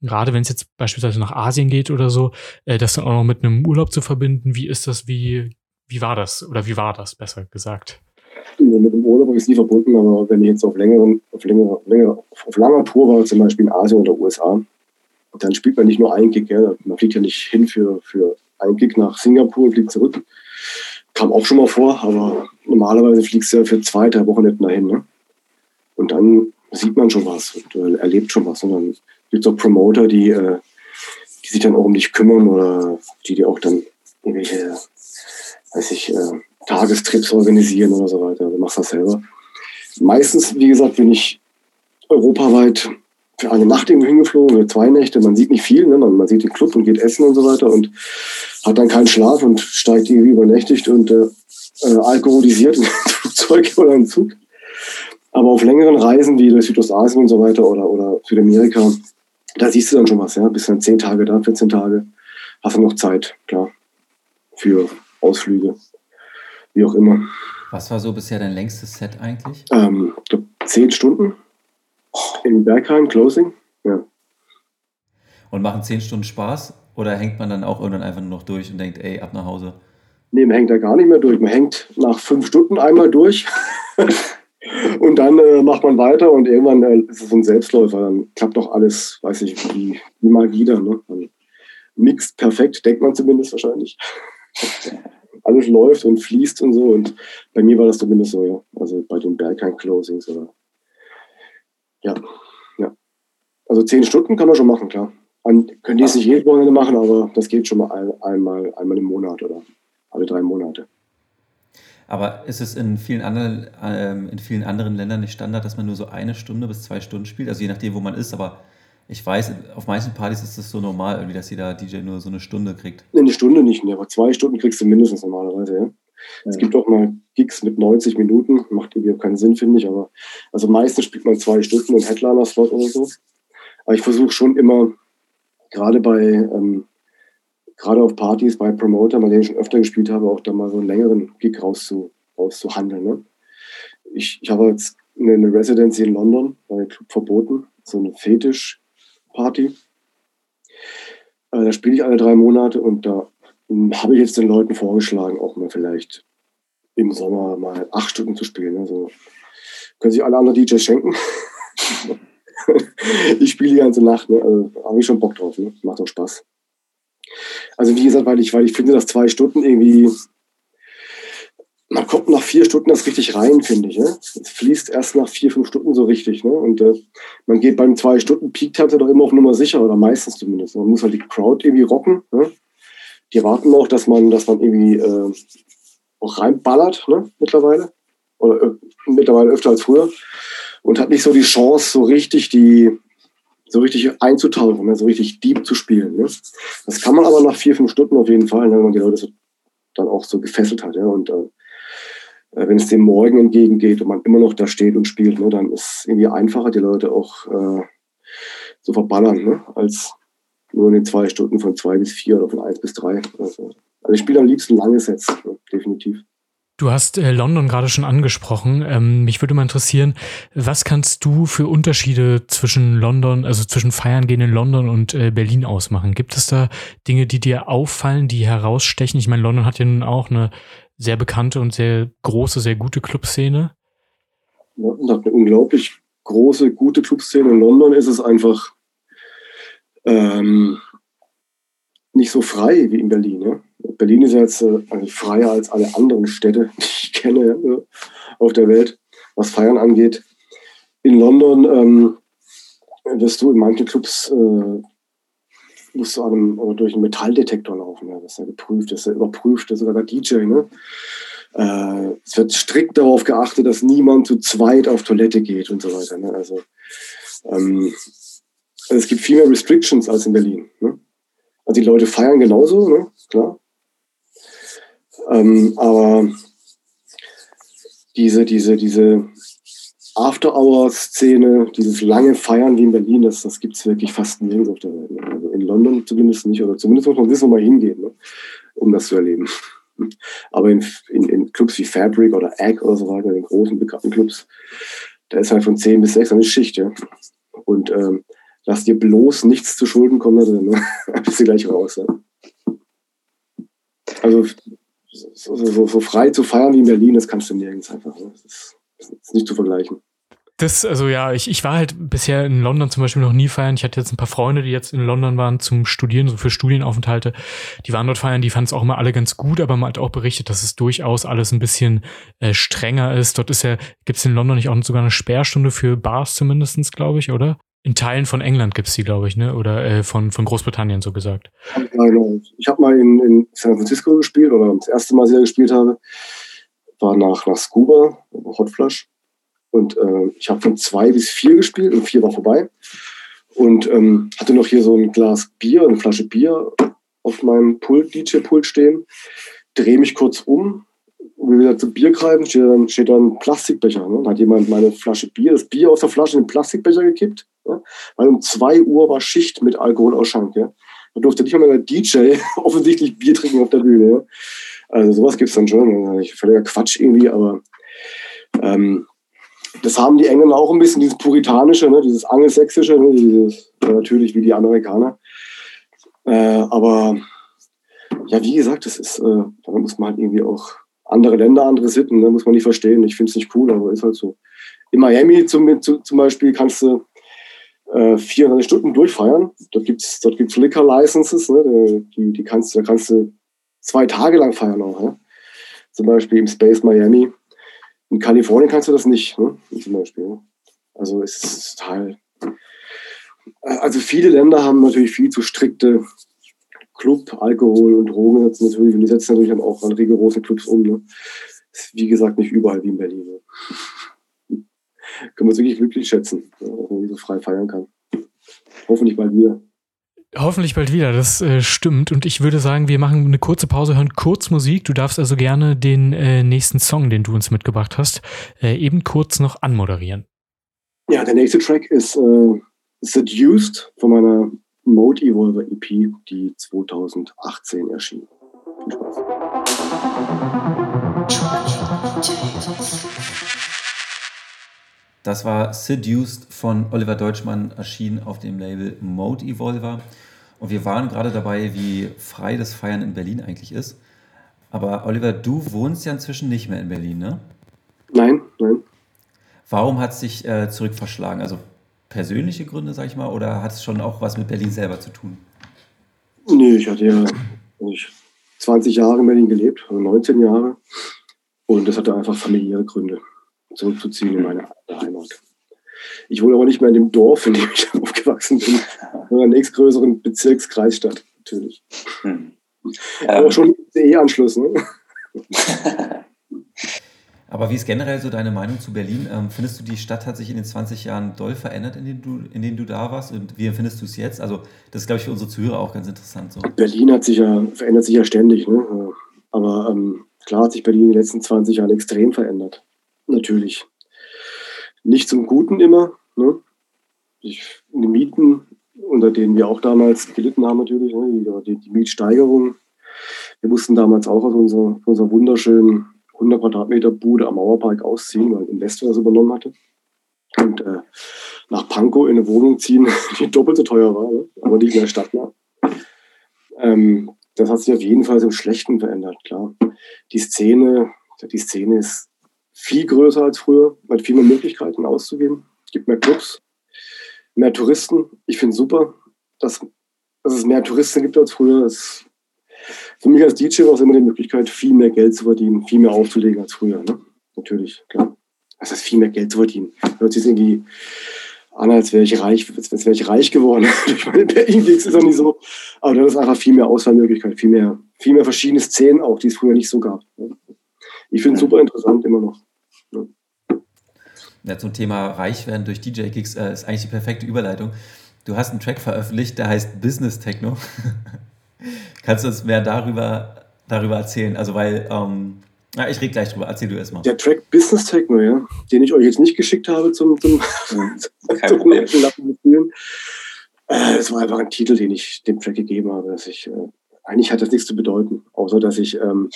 gerade wenn es jetzt beispielsweise nach Asien geht oder so, äh, das dann auch noch mit einem Urlaub zu verbinden? Wie ist das? Wie, wie war das? Oder wie war das, besser gesagt? Nee, mit dem Urlaub habe ich es nie verbunden, aber wenn ich jetzt auf längeren, auf längere, längere, auf langer Tour war, zum Beispiel in Asien oder USA, dann spielt man nicht nur einen Gig, ja. man fliegt ja nicht hin für, für einen Gig nach Singapur und fliegt zurück, Kam auch schon mal vor, aber normalerweise fliegst du ja für zwei, drei Wochen nicht dahin. Ne? Und dann sieht man schon was und äh, erlebt schon was. Und dann gibt es auch Promoter, die, äh, die sich dann auch um dich kümmern oder die dir auch dann irgendwelche, weiß ich, äh, Tagestrips organisieren oder so weiter. Du machst das selber. Meistens, wie gesagt, bin ich europaweit eine Nacht irgendwo hingeflogen, für zwei Nächte. Man sieht nicht viel, ne? man, sieht den Club und geht essen und so weiter und hat dann keinen Schlaf und steigt irgendwie übernächtigt und äh, äh, alkoholisiert in [LAUGHS] ein Flugzeug oder einen Zug. Aber auf längeren Reisen wie durch Südostasien und so weiter oder, oder Südamerika, da siehst du dann schon was, ja. Bist dann zehn Tage da, 14 Tage, hast du noch Zeit, klar, für Ausflüge, wie auch immer. Was war so bisher dein längstes Set eigentlich? Ähm, ich glaube, zehn Stunden in Bergheim, Closing, ja. Und machen zehn Stunden Spaß? Oder hängt man dann auch irgendwann einfach nur noch durch und denkt, ey, ab nach Hause? Nee, man hängt da gar nicht mehr durch. Man hängt nach fünf Stunden einmal durch. [LAUGHS] und dann äh, macht man weiter und irgendwann äh, ist es ein Selbstläufer. Dann klappt doch alles, weiß ich, wie, wie mal wieder. Ne? Dann mixt perfekt, denkt man zumindest wahrscheinlich. [LAUGHS] alles läuft und fließt und so. Und bei mir war das zumindest so, ja. Also bei den Bergheim-Closings oder ja, ja. Also zehn Stunden kann man schon machen, klar. Man könnte es nicht jedes Wochenende machen, aber das geht schon mal ein, einmal, einmal im Monat oder alle drei Monate. Aber ist es in vielen, anderen, ähm, in vielen anderen Ländern nicht Standard, dass man nur so eine Stunde bis zwei Stunden spielt? Also je nachdem, wo man ist, aber ich weiß, auf manchen Partys ist es so normal, irgendwie, dass jeder DJ nur so eine Stunde kriegt. Nee, eine Stunde nicht, aber zwei Stunden kriegst du mindestens normalerweise, ja. Es gibt auch mal Gigs mit 90 Minuten, macht irgendwie keinen Sinn, finde ich, aber also meistens spielt man zwei Stunden und Headliner-Slot oder so. Aber ich versuche schon immer, gerade bei, ähm, gerade auf Partys, bei Promoter, bei denen ich schon öfter gespielt habe, auch da mal so einen längeren Gig rauszu, rauszuhandeln. Ne? Ich, ich habe jetzt eine, eine Residency in London, bei Club verboten, so eine Fetisch-Party. Äh, da spiele ich alle drei Monate und da habe ich jetzt den Leuten vorgeschlagen, auch mal vielleicht im Sommer mal acht Stunden zu spielen. Also können sich alle anderen DJs schenken. [LAUGHS] ich spiele die ganze Nacht, ne? also habe ich schon Bock drauf, ne? macht auch Spaß. Also wie gesagt, weil ich, weil ich finde, dass zwei Stunden irgendwie, man kommt nach vier Stunden das richtig rein, finde ich. Ne? Es fließt erst nach vier, fünf Stunden so richtig. Ne? Und äh, man geht beim zwei Stunden Peak Time doch immer auf Nummer sicher, oder meistens zumindest. Man muss halt die Crowd irgendwie rocken. Ne? Die erwarten auch, dass man, dass man irgendwie äh, auch reinballert, ne, mittlerweile. Oder äh, mittlerweile öfter als früher. Und hat nicht so die Chance, so richtig die, so richtig einzutauchen, ne, so richtig deep zu spielen. Ne. Das kann man aber nach vier, fünf Stunden auf jeden Fall, ne, wenn man die Leute so, dann auch so gefesselt hat. Ja, und äh, äh, wenn es dem Morgen entgegengeht und man immer noch da steht und spielt, ne, dann ist es irgendwie einfacher, die Leute auch äh, zu verballern, ne, als nur in den zwei Stunden von zwei bis vier oder von eins bis drei. Also, also ich spiele am liebsten lange Sets, definitiv. Du hast äh, London gerade schon angesprochen. Ähm, mich würde mal interessieren, was kannst du für Unterschiede zwischen London, also zwischen Feiern gehen in London und äh, Berlin ausmachen? Gibt es da Dinge, die dir auffallen, die herausstechen? Ich meine, London hat ja nun auch eine sehr bekannte und sehr große, sehr gute Clubszene. London hat eine unglaublich große, gute Clubszene. In London ist es einfach ähm, nicht so frei wie in Berlin. Ja? Berlin ist ja jetzt äh, freier als alle anderen Städte, [LAUGHS] die ich kenne ja, auf der Welt, was Feiern angeht. In London ähm, wirst du in manchen Clubs äh, musst du einem, durch einen Metalldetektor laufen. Ja. Das ist ja geprüft, das ist ja überprüft, das ist sogar der DJ. Ne? Äh, es wird strikt darauf geachtet, dass niemand zu zweit auf Toilette geht und so weiter. Ne? Also, ähm, also es gibt viel mehr Restrictions als in Berlin. Ne? Also die Leute feiern genauso, ne? klar. Ähm, aber diese, diese, diese After-Hour-Szene, dieses lange Feiern wie in Berlin, das, das gibt es wirklich fast nirgends auf der Welt. Ne? Also in London zumindest nicht, oder zumindest muss man wissen, wo man hingeht, ne? um das zu erleben. [LAUGHS] Aber in, in, in, Clubs wie Fabric oder Egg oder so weiter, in großen bekannten Clubs, da ist halt von 10 bis 6 eine Schicht. Ja? Und ähm, lass dir bloß nichts zu Schulden kommen da drin. Ne? [LAUGHS] bist du gleich raus. Ja? Also so, so, so, frei zu feiern wie in Berlin, das kannst du nirgends einfach. Ne? Das, ist, das ist nicht zu vergleichen. Das, also ja, ich, ich war halt bisher in London zum Beispiel noch nie feiern. Ich hatte jetzt ein paar Freunde, die jetzt in London waren zum Studieren, so für Studienaufenthalte. Die waren dort feiern, die fanden es auch immer alle ganz gut, aber man hat auch berichtet, dass es durchaus alles ein bisschen äh, strenger ist. Dort ist ja, gibt es in London nicht auch sogar eine Sperrstunde für Bars zumindestens, glaube ich, oder? In Teilen von England gibt es die, glaube ich, ne? Oder äh, von, von Großbritannien so gesagt. Ich habe mal in, in San Francisco gespielt, oder das erste Mal, als ich gespielt habe, war nach, nach Scuba, Hot Flush. Und äh, ich habe von zwei bis vier gespielt und vier war vorbei. Und ähm, hatte noch hier so ein Glas Bier, eine Flasche Bier auf meinem Pult, DJ-Pult stehen. Drehe mich kurz um, will wieder zu Bier greifen, steht dann, steht dann ein Plastikbecher. Ne? Da hat jemand meine Flasche Bier, das Bier aus der Flasche in den Plastikbecher gekippt. Weil um zwei Uhr war Schicht mit Alkoholausschank. Ja? Da durfte nicht mal der DJ [LAUGHS] offensichtlich Bier trinken auf der Bühne. Ja? Also sowas gibt es dann schon. Völliger Quatsch irgendwie, aber ähm, das haben die Engländer auch ein bisschen, dieses Puritanische, ne, dieses Angelsächsische, ne, dieses, natürlich wie die Amerikaner. Äh, aber ja, wie gesagt, das ist, äh, da muss man halt irgendwie auch andere Länder, andere Sitten, ne, muss man nicht verstehen. Ich finde es nicht cool, aber ist halt so. In Miami zum, zum Beispiel kannst du äh, 400 Stunden durchfeiern. Dort gibt es dort gibt's Liquor Licenses, ne, die, die kannst, da kannst du zwei Tage lang feiern auch. Ne? Zum Beispiel im Space Miami in Kalifornien kannst du das nicht, ne? zum Beispiel. Also es ist total. Also viele Länder haben natürlich viel zu strikte Club, Alkohol und Drogengesetze natürlich und die setzen natürlich auch an rigorosen Clubs um. Ne? Ist wie gesagt nicht überall wie in Berlin. Ne? Können wir uns wirklich glücklich schätzen, dass man so frei feiern kann. Hoffentlich bald wieder. Hoffentlich bald wieder, das äh, stimmt. Und ich würde sagen, wir machen eine kurze Pause, hören kurz Musik. Du darfst also gerne den äh, nächsten Song, den du uns mitgebracht hast, äh, eben kurz noch anmoderieren. Ja, der nächste Track ist äh, Seduced von meiner Mode Evolver EP, die 2018 erschien. Viel Spaß. Das war Seduced von Oliver Deutschmann, erschienen auf dem Label Mode Evolver. Und wir waren gerade dabei, wie frei das Feiern in Berlin eigentlich ist. Aber Oliver, du wohnst ja inzwischen nicht mehr in Berlin, ne? Nein, nein. Warum hat es dich äh, zurückverschlagen? Also persönliche Gründe, sag ich mal, oder hat es schon auch was mit Berlin selber zu tun? Nee, ich hatte ja ich 20 Jahre in Berlin gelebt, 19 Jahre. Und das hatte einfach familiäre Gründe zurückzuziehen in meine Heimat. Ich wohne aber nicht mehr in dem Dorf, in dem ich [LAUGHS] aufgewachsen bin, sondern in der nächstgrößeren Bezirkskreisstadt, natürlich. Hm. Aber ähm. schon E-Anschluss, ne? [LAUGHS] Aber wie ist generell so deine Meinung zu Berlin? Ähm, findest du, die Stadt hat sich in den 20 Jahren doll verändert, in denen du, in denen du da warst? Und wie empfindest du es jetzt? Also, das ist, glaube ich, für unsere Zuhörer auch ganz interessant. So. Berlin hat sich ja, verändert sich ja ständig. Ne? Aber ähm, klar hat sich Berlin in den letzten 20 Jahren extrem verändert natürlich nicht zum Guten immer. Ne? Die Mieten, unter denen wir auch damals gelitten haben, natürlich, ne? die, die, Mietsteigerung. Wir mussten damals auch aus unserer, unserer wunderschönen 100 Quadratmeter Bude am Mauerpark ausziehen, weil Investor das übernommen hatte. Und äh, nach Pankow in eine Wohnung ziehen, [LAUGHS] die doppelt so teuer war, ne? aber nicht in der Stadt war. Ähm, das hat sich auf jeden Fall zum Schlechten verändert, klar. Die Szene, die Szene ist viel größer als früher, man hat viel mehr Möglichkeiten auszugeben. Es gibt mehr Clubs, mehr Touristen. Ich finde super, dass dass es mehr Touristen gibt als früher. Es, für mich als DJ war es immer die Möglichkeit, viel mehr Geld zu verdienen, viel mehr aufzulegen als früher. Ne? Natürlich, klar. Das heißt, viel mehr Geld zu verdienen. Hört sich irgendwie an, als wäre ich reich, als wäre ich reich geworden. [LAUGHS] ich meine, Berlin ist auch nicht so. Aber dann ist einfach viel mehr Auswahlmöglichkeit, viel mehr, viel mehr verschiedene Szenen auch, die es früher nicht so gab. Ich finde es super interessant immer noch. Ja. Ja, zum Thema reich werden durch DJ-Gigs äh, ist eigentlich die perfekte Überleitung. Du hast einen Track veröffentlicht, der heißt Business Techno. [LAUGHS] Kannst du uns mehr darüber, darüber erzählen? Also, weil ähm, ja, ich rede gleich drüber. Erzähl du erstmal. Der Track Business Techno, ja, den ich euch jetzt nicht geschickt habe zum, zum, Kein [LAUGHS] zum Problem. Äh, es war einfach ein Titel, den ich dem Track gegeben habe. Dass ich, äh, eigentlich hat das nichts zu bedeuten, außer dass ich ähm,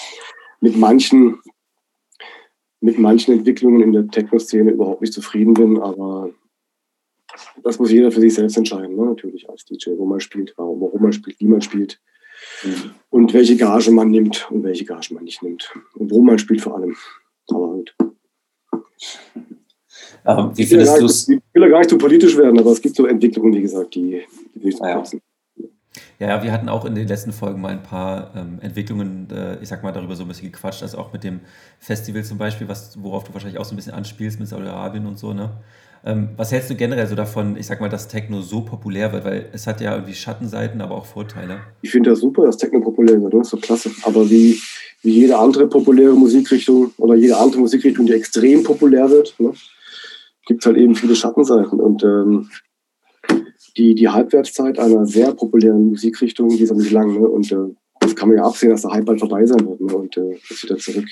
mit manchen mit manchen Entwicklungen in der Techno-Szene überhaupt nicht zufrieden bin, aber das muss jeder für sich selbst entscheiden, ne? natürlich als DJ, wo man spielt, warum, warum man spielt, wie man spielt. Mhm. Und welche Gage man nimmt und welche Gage man nicht nimmt. Und wo man spielt vor allem. Aber halt. Ähm, wie findest du Ich will ja gar nicht so politisch werden, aber es gibt so Entwicklungen, wie gesagt, die, die will ich ja. Ja, wir hatten auch in den letzten Folgen mal ein paar ähm, Entwicklungen, äh, ich sag mal, darüber so ein bisschen gequatscht, also auch mit dem Festival zum Beispiel, was, worauf du wahrscheinlich auch so ein bisschen anspielst mit Saudi-Arabien und so, ne? Ähm, was hältst du generell so davon, ich sag mal, dass Techno so populär wird? Weil es hat ja irgendwie Schattenseiten, aber auch Vorteile. Ich finde das super, dass Techno populär wird, das ist so klasse. Aber wie, wie jede andere populäre Musikrichtung oder jede andere Musikrichtung, die extrem populär wird, ne, gibt es halt eben viele Schattenseiten. Und ähm, die, die Halbwertszeit einer sehr populären Musikrichtung, die ist ja nicht lang. Ne? Und äh, das kann man ja absehen, dass der Hype bald vorbei sein wird. Ne? Und äh, das wieder zurück,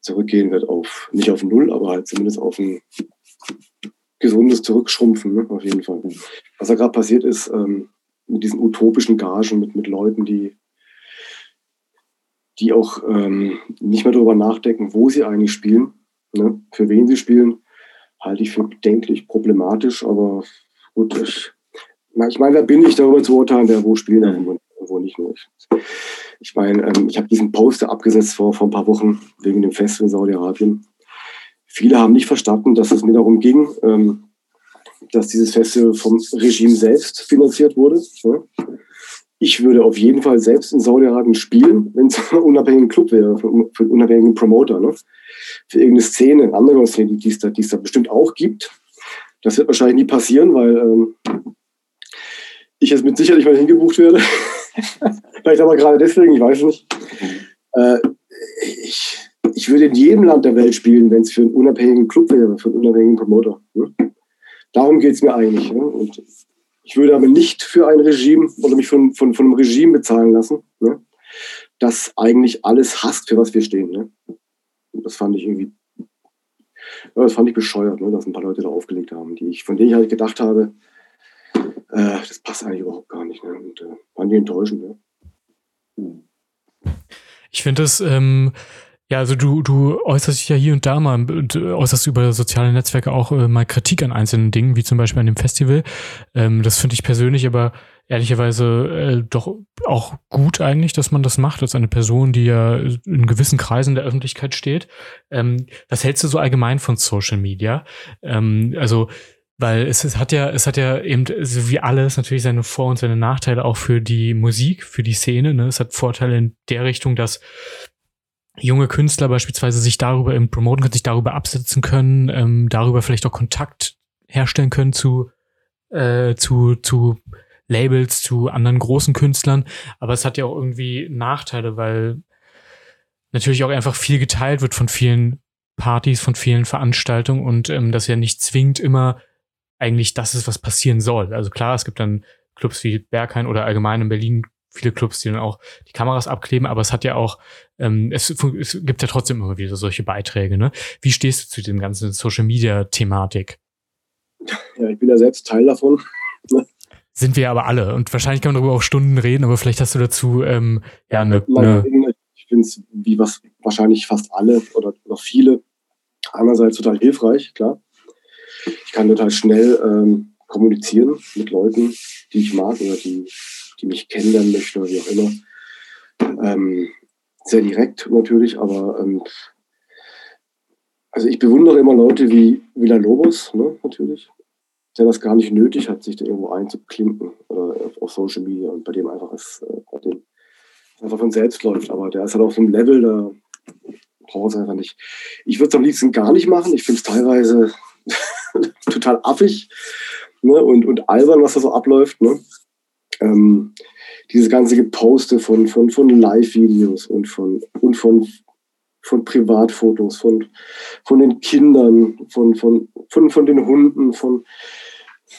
zurückgehen wird auf, nicht auf Null, aber halt zumindest auf ein gesundes Zurückschrumpfen, ne? auf jeden Fall. Was da gerade passiert ist, ähm, mit diesen utopischen Gagen, mit, mit Leuten, die, die auch ähm, nicht mehr darüber nachdenken, wo sie eigentlich spielen, ne? für wen sie spielen, halte ich für bedenklich, problematisch, aber gut, ich, ich meine, wer bin ich darüber zu urteilen, wer wo spielt und wo nicht. Ich, meine, ähm, ich habe diesen Poster abgesetzt vor, vor ein paar Wochen wegen dem Fest in Saudi-Arabien Viele haben nicht verstanden, dass es mir darum ging, ähm, dass dieses Festival vom Regime selbst finanziert wurde. Ich würde auf jeden Fall selbst in Saudi-Arabien spielen, wenn es [LAUGHS] ein unabhängiger Club wäre, für, einen unabhängigen Promoter. Ne? Für irgendeine Szene, eine andere Szene, die es da, die es da bestimmt auch gibt. Das wird wahrscheinlich nie passieren, weil ähm, ich jetzt mit Sicherheit mal hingebucht werde. [LAUGHS] Vielleicht aber gerade deswegen, ich weiß nicht. Äh, ich, ich würde in jedem Land der Welt spielen, wenn es für einen unabhängigen Club wäre, für einen unabhängigen Promoter. Ne? Darum geht es mir eigentlich. Ne? Und ich würde aber nicht für ein Regime oder mich von, von, von einem Regime bezahlen lassen, ne? das eigentlich alles hasst, für was wir stehen. Ne? Und das fand ich irgendwie, ja, das fand ich bescheuert, ne? dass ein paar Leute da aufgelegt haben, die ich, von denen ich halt gedacht habe, äh, das passt eigentlich überhaupt gar nicht. Ne? Und äh, fand die enttäuschend. Ne? Ich finde es ähm, ja, also du, du äußerst dich ja hier und da mal, äußerst über soziale Netzwerke auch äh, mal Kritik an einzelnen Dingen, wie zum Beispiel an dem Festival. Ähm, das finde ich persönlich aber ehrlicherweise äh, doch auch gut eigentlich, dass man das macht, als eine Person, die ja in gewissen Kreisen der Öffentlichkeit steht. Ähm, was hältst du so allgemein von Social Media? Ähm, also weil es, es hat ja, es hat ja eben, so wie alles, natürlich seine Vor- und seine Nachteile auch für die Musik, für die Szene. Ne? Es hat Vorteile in der Richtung, dass junge Künstler beispielsweise sich darüber im promoten können, sich darüber absetzen können, ähm, darüber vielleicht auch Kontakt herstellen können zu, äh, zu, zu Labels, zu anderen großen Künstlern. Aber es hat ja auch irgendwie Nachteile, weil natürlich auch einfach viel geteilt wird von vielen Partys, von vielen Veranstaltungen und ähm, das ja nicht zwingend immer eigentlich das ist, was passieren soll. Also klar, es gibt dann Clubs wie Berghain oder allgemein in Berlin viele Clubs, die dann auch die Kameras abkleben, aber es hat ja auch, ähm, es, es gibt ja trotzdem immer wieder solche Beiträge. Ne? Wie stehst du zu dem ganzen Social Media Thematik? Ja, ich bin ja selbst Teil davon. Sind wir aber alle und wahrscheinlich kann man darüber auch Stunden reden, aber vielleicht hast du dazu ähm, ja eine. Ne ich finde es wie was wahrscheinlich fast alle oder, oder viele einerseits total hilfreich, klar. Ich kann total schnell ähm, kommunizieren mit Leuten, die ich mag oder die die mich kennenlernen möchten oder wie auch immer. Ähm, sehr direkt natürlich, aber ähm, also ich bewundere immer Leute wie Villa Lobos, ne, natürlich. Der das gar nicht nötig hat, sich da irgendwo einzuklinken oder auf Social Media und bei dem einfach es äh, einfach von selbst läuft. Aber der ist halt auf so einem Level, da braucht es einfach nicht. Ich würde es am liebsten gar nicht machen. Ich finde es teilweise [LAUGHS] total affig ne? und, und albern, was da so abläuft. Ne? Ähm, dieses ganze Geposte von, von, von Live-Videos und von, und von, von Privatfotos, von, von den Kindern, von, von, von, von den Hunden, von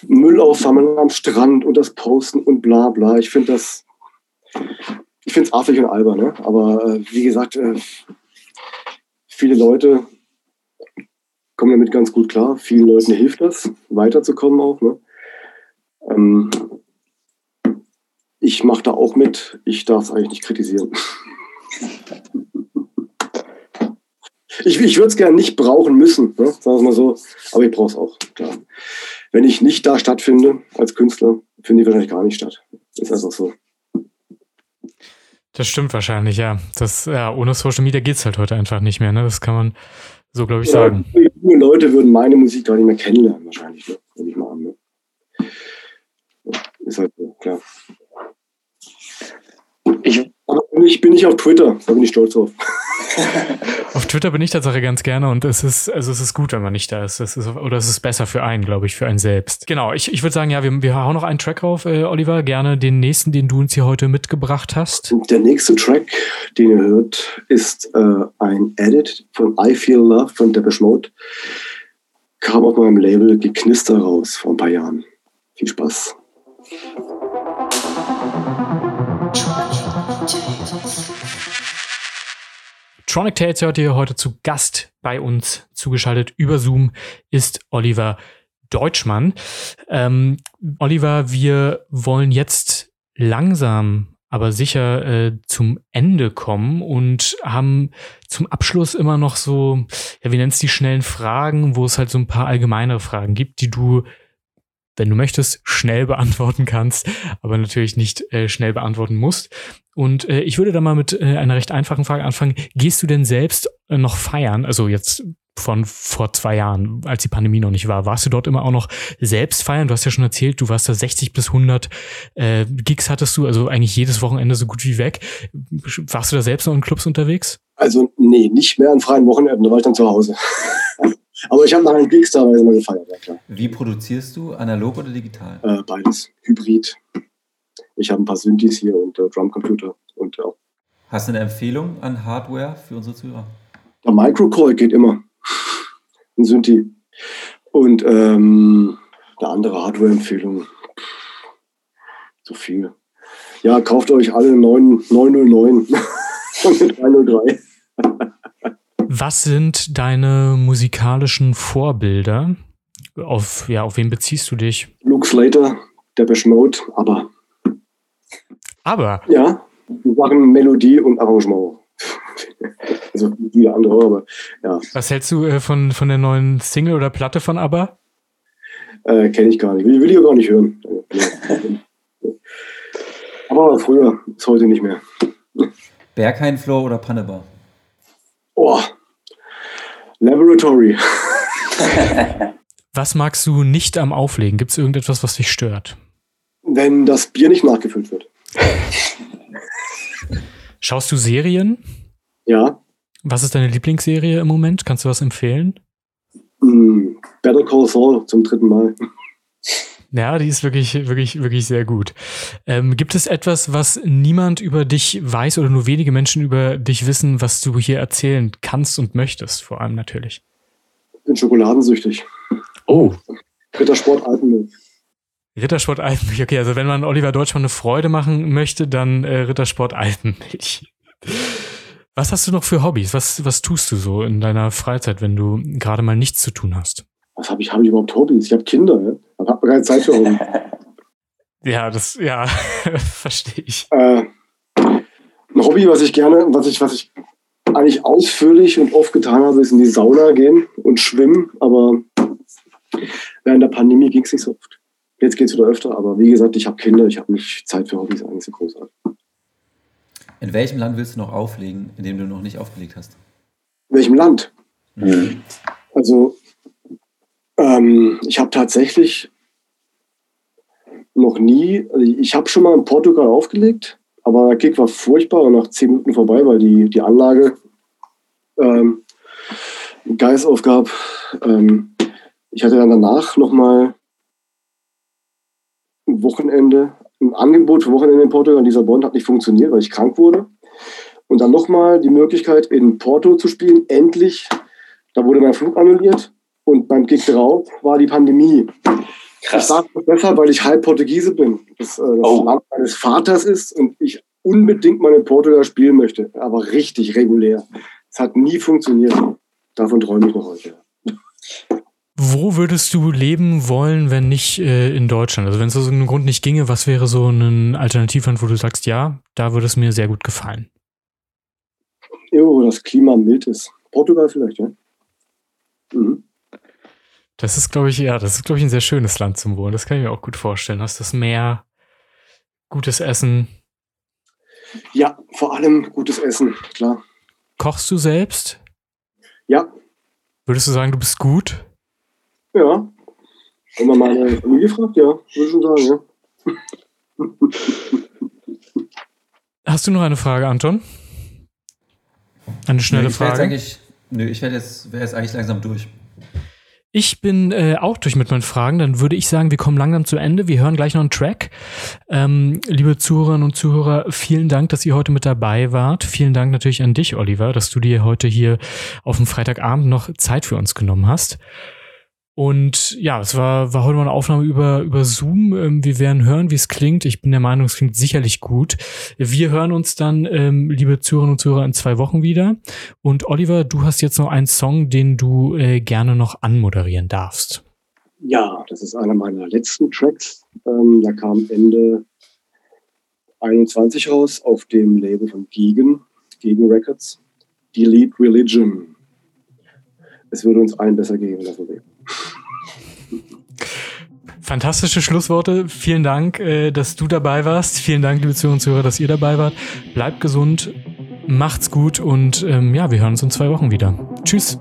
Müll aufsammeln am Strand und das Posten und bla bla. Ich finde das, ich finde es affig und albern, ne? aber äh, wie gesagt, äh, viele Leute kommen damit ganz gut klar. Vielen Leuten hilft das, weiterzukommen auch. Ne? Ähm, ich mache da auch mit. Ich darf es eigentlich nicht kritisieren. [LAUGHS] ich ich würde es gerne nicht brauchen müssen, ne? sagen wir mal so. Aber ich brauche es auch, klar. Wenn ich nicht da stattfinde als Künstler, finde ich wahrscheinlich gar nicht statt. Ist einfach so. Das stimmt wahrscheinlich, ja. Das, ja ohne Social Media geht es halt heute einfach nicht mehr. Ne? Das kann man so, glaube ich, ja, sagen. Junge Leute würden meine Musik gar nicht mehr kennenlernen, wahrscheinlich. Ne? Nehme ich mal an. Ne? Ist halt so, klar. Ich, ich bin nicht auf Twitter, da bin ich stolz drauf. [LAUGHS] auf Twitter bin ich tatsächlich ganz gerne und es ist, also es ist gut, wenn man nicht da ist. ist oder es ist besser für einen, glaube ich, für einen selbst. Genau, ich, ich würde sagen, ja, wir, wir hauen noch einen Track rauf, äh, Oliver. Gerne den nächsten, den du uns hier heute mitgebracht hast. Der nächste Track, den ihr hört, ist äh, ein Edit von I Feel Love von Depeche Mode. Kam auf meinem Label Geknister raus vor ein paar Jahren. Viel Spaß. Tronic Tales hört ihr heute zu Gast bei uns zugeschaltet über Zoom ist Oliver Deutschmann. Ähm, Oliver, wir wollen jetzt langsam aber sicher äh, zum Ende kommen und haben zum Abschluss immer noch so, ja, wie nennst die schnellen Fragen, wo es halt so ein paar allgemeinere Fragen gibt, die du wenn du möchtest, schnell beantworten kannst, aber natürlich nicht äh, schnell beantworten musst. Und äh, ich würde da mal mit äh, einer recht einfachen Frage anfangen. Gehst du denn selbst äh, noch feiern? Also jetzt von vor zwei Jahren, als die Pandemie noch nicht war, warst du dort immer auch noch selbst feiern? Du hast ja schon erzählt, du warst da 60 bis 100 äh, Gigs hattest du, also eigentlich jedes Wochenende so gut wie weg. Warst du da selbst noch in Clubs unterwegs? Also nee, nicht mehr an freien Wochenenden, da war ich dann zu Hause. Aber ich habe nach einem Gigs teilweise mal gefeiert, ja klar. Wie produzierst du? Analog oder digital? Äh, beides. Hybrid. Ich habe ein paar Synthes hier und äh, Drumcomputer und ja. Hast du eine Empfehlung an Hardware für unsere Zuhörer? Der Microcore geht immer. ein Synthi. Und ähm, eine andere Hardware-Empfehlung. Zu viel. Ja, kauft euch alle 9, 909 und 303. Was sind deine musikalischen Vorbilder? Auf, ja, auf wen beziehst du dich? Luke Slater, Depeche Mode, aber. Aber? Ja, wir machen Melodie und Arrangement. [LAUGHS] also viele andere, aber ja. Was hältst du äh, von, von der neuen Single oder Platte von ABBA? Äh, Kenne ich gar nicht. Will, will ich auch gar nicht hören. aber früher, ist heute nicht mehr. Berghain-Floor oder Pannebar? Laboratory. was magst du nicht am Auflegen? Gibt es irgendetwas, was dich stört? Wenn das Bier nicht nachgefüllt wird. Schaust du Serien? Ja. Was ist deine Lieblingsserie im Moment? Kannst du was empfehlen? Mm, Better Call Saul zum dritten Mal. Ja, die ist wirklich, wirklich, wirklich sehr gut. Ähm, gibt es etwas, was niemand über dich weiß oder nur wenige Menschen über dich wissen, was du hier erzählen kannst und möchtest, vor allem natürlich? Ich bin schokoladensüchtig. Oh. Rittersport Alpenmilch. Rittersport Alpenmilch, okay, also wenn man Oliver Deutschmann eine Freude machen möchte, dann äh, Rittersport Alpenmilch. Was hast du noch für Hobbys? Was, was tust du so in deiner Freizeit, wenn du gerade mal nichts zu tun hast? Was habe ich? Habe ich überhaupt Hobbys? Ich habe Kinder, ja? aber habe keine Zeit für Hobbys. [LAUGHS] ja, das, ja, [LAUGHS] verstehe ich. Äh, ein Hobby, was ich gerne, was ich, was ich eigentlich ausführlich und oft getan habe, ist in die Sauna gehen und schwimmen, aber während der Pandemie ging es nicht so oft. Jetzt geht es wieder öfter, aber wie gesagt, ich habe Kinder, ich habe nicht Zeit für Hobbys, eigentlich so großartig. In welchem Land willst du noch auflegen, in dem du noch nicht aufgelegt hast? In welchem Land? Mhm. Also ähm, ich habe tatsächlich noch nie. Also ich habe schon mal in Portugal aufgelegt, aber der Kick war furchtbar und nach zehn Minuten vorbei, weil die, die Anlage ähm, Geist aufgab. Ähm, ich hatte dann danach nochmal ein Wochenende, ein Angebot für Wochenende in Portugal in Lissabon, hat nicht funktioniert, weil ich krank wurde. Und dann nochmal die Möglichkeit, in Porto zu spielen. Endlich, da wurde mein Flug annulliert und beim Gig drauf war die Pandemie. Krass. Ich sage das besser, weil ich halb Portugiese bin. Das, äh, das oh. Land meines Vaters ist und ich unbedingt mal in Portugal spielen möchte, aber richtig regulär. Es hat nie funktioniert. Davon träume ich noch heute. Wo würdest du leben wollen, wenn nicht äh, in Deutschland? Also wenn es aus irgendeinem Grund nicht ginge, was wäre so ein Alternativland, wo du sagst, ja, da würde es mir sehr gut gefallen? Irgendwo, wo das Klima mild ist. Portugal vielleicht, ja? Mhm. Das ist, glaube ich, ja, das ist, glaube ich, ein sehr schönes Land zum Wohnen. Das kann ich mir auch gut vorstellen. Hast das Meer, gutes Essen. Ja, vor allem gutes Essen, klar. Kochst du selbst? Ja. Würdest du sagen, du bist gut? Ja. Wenn man meine Familie fragt, ja, würde ich schon sagen, ja. Hast du noch eine Frage, Anton? Eine schnelle nee, ich Frage? Eigentlich, nö, ich wäre jetzt, wär jetzt eigentlich langsam durch. Ich bin äh, auch durch mit meinen Fragen. Dann würde ich sagen, wir kommen langsam zu Ende. Wir hören gleich noch einen Track. Ähm, liebe Zuhörerinnen und Zuhörer, vielen Dank, dass ihr heute mit dabei wart. Vielen Dank natürlich an dich, Oliver, dass du dir heute hier auf dem Freitagabend noch Zeit für uns genommen hast. Und ja, es war, war heute mal eine Aufnahme über, über Zoom. Ähm, wir werden hören, wie es klingt. Ich bin der Meinung, es klingt sicherlich gut. Wir hören uns dann, ähm, liebe Zuhörerinnen und Zuhörer, in zwei Wochen wieder. Und Oliver, du hast jetzt noch einen Song, den du äh, gerne noch anmoderieren darfst. Ja, das ist einer meiner letzten Tracks. Ähm, da kam Ende 21 raus auf dem Label von Gegen, Gegen Records. Delete Religion. Es würde uns allen besser gehen, lassen wir. Fantastische Schlussworte. Vielen Dank, äh, dass du dabei warst. Vielen Dank, liebe Zuhörer und Zuhörer, dass ihr dabei wart. Bleibt gesund, macht's gut und ähm, ja, wir hören uns in zwei Wochen wieder. Tschüss.